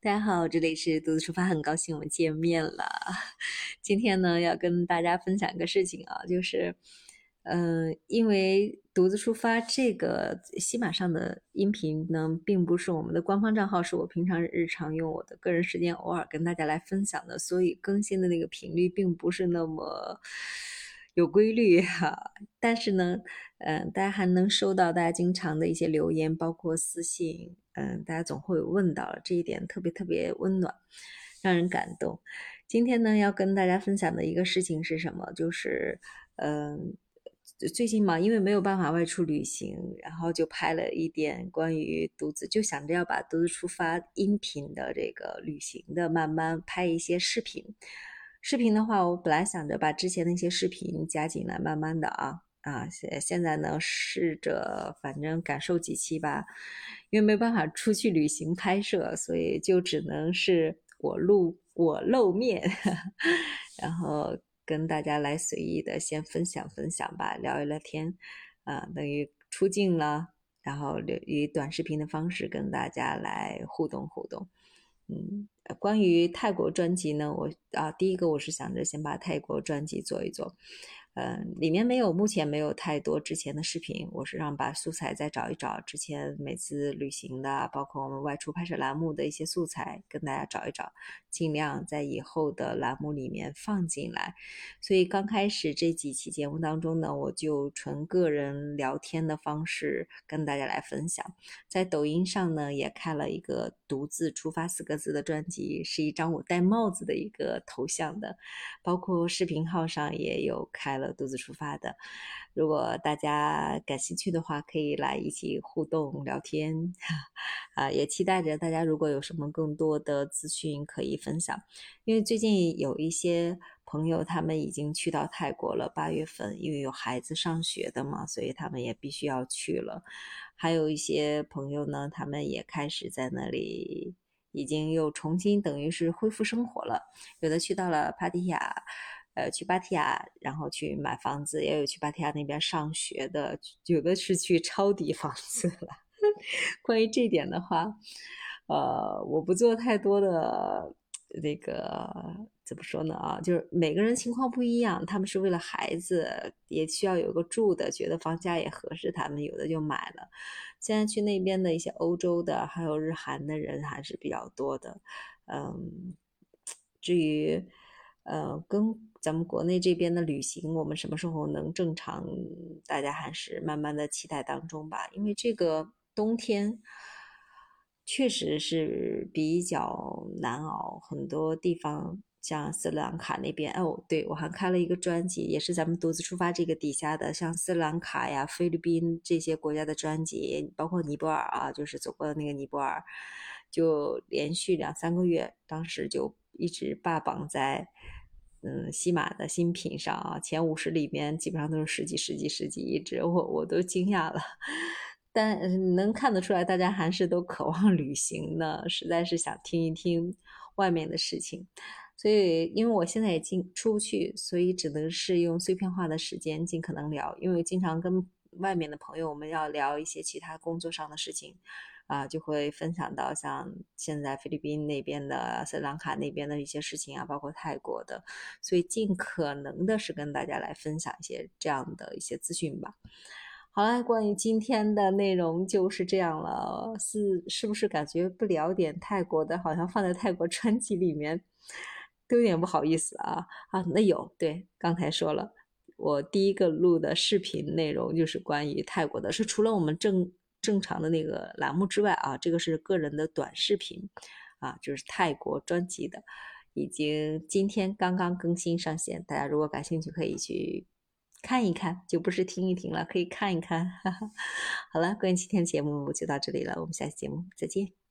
大家好，这里是独自出发，很高兴我们见面了。今天呢，要跟大家分享一个事情啊，就是，嗯，因为独自出发这个喜马上的音频呢，并不是我们的官方账号，是我平常日常用我的个人时间偶尔跟大家来分享的，所以更新的那个频率并不是那么。有规律哈，但是呢，嗯，大家还能收到大家经常的一些留言，包括私信，嗯，大家总会问到这一点，特别特别温暖，让人感动。今天呢，要跟大家分享的一个事情是什么？就是，嗯，最近嘛，因为没有办法外出旅行，然后就拍了一点关于独自，就想着要把独自出发音频的这个旅行的，慢慢拍一些视频。视频的话，我本来想着把之前那些视频加进来，慢慢的啊啊，现现在呢试着反正感受几期吧，因为没办法出去旅行拍摄，所以就只能是我露我露面，然后跟大家来随意的先分享分享吧，聊一聊天，啊，等于出镜了，然后以短视频的方式跟大家来互动互动。嗯，关于泰国专辑呢，我啊，第一个我是想着先把泰国专辑做一做。嗯，里面没有，目前没有太多之前的视频。我是让把素材再找一找，之前每次旅行的，包括我们外出拍摄栏目的一些素材，跟大家找一找，尽量在以后的栏目里面放进来。所以刚开始这几期节目当中呢，我就纯个人聊天的方式跟大家来分享。在抖音上呢，也开了一个“独自出发”四个字的专辑，是一张我戴帽子的一个头像的，包括视频号上也有开了。独自出发的，如果大家感兴趣的话，可以来一起互动聊天 啊！也期待着大家如果有什么更多的资讯可以分享，因为最近有一些朋友他们已经去到泰国了，八月份因为有孩子上学的嘛，所以他们也必须要去了。还有一些朋友呢，他们也开始在那里已经又重新等于是恢复生活了，有的去到了帕提亚。呃，去芭提雅，然后去买房子，也有去芭提雅那边上学的，有的是去抄底房子了。关于这点的话，呃，我不做太多的那个怎么说呢啊，就是每个人情况不一样，他们是为了孩子，也需要有个住的，觉得房价也合适，他们有的就买了。现在去那边的一些欧洲的，还有日韩的人还是比较多的。嗯，至于呃跟。咱们国内这边的旅行，我们什么时候能正常？大家还是慢慢的期待当中吧。因为这个冬天确实是比较难熬，很多地方像斯里兰卡那边，哦，对我还开了一个专辑，也是咱们独自出发这个底下的，像斯里兰卡呀、菲律宾这些国家的专辑，包括尼泊尔啊，就是走过的那个尼泊尔，就连续两三个月，当时就一直霸榜在。嗯，西马的新品上啊，前五十里面基本上都是十几、十几、十几一只，我我都惊讶了。但能看得出来，大家还是都渴望旅行呢，实在是想听一听外面的事情。所以，因为我现在也进出不去，所以只能是用碎片化的时间尽可能聊。因为经常跟外面的朋友，我们要聊一些其他工作上的事情。啊，就会分享到像现在菲律宾那边的、斯里兰卡那边的一些事情啊，包括泰国的，所以尽可能的是跟大家来分享一些这样的一些资讯吧。好了，关于今天的内容就是这样了，是是不是感觉不聊点泰国的，好像放在泰国专辑里面都有点不好意思啊？啊，那有对，刚才说了，我第一个录的视频内容就是关于泰国的，是除了我们正。正常的那个栏目之外啊，这个是个人的短视频，啊，就是泰国专辑的，已经今天刚刚更新上线，大家如果感兴趣可以去看一看，就不是听一听了，可以看一看。好了，关于今天的节目就到这里了，我们下期节目再见。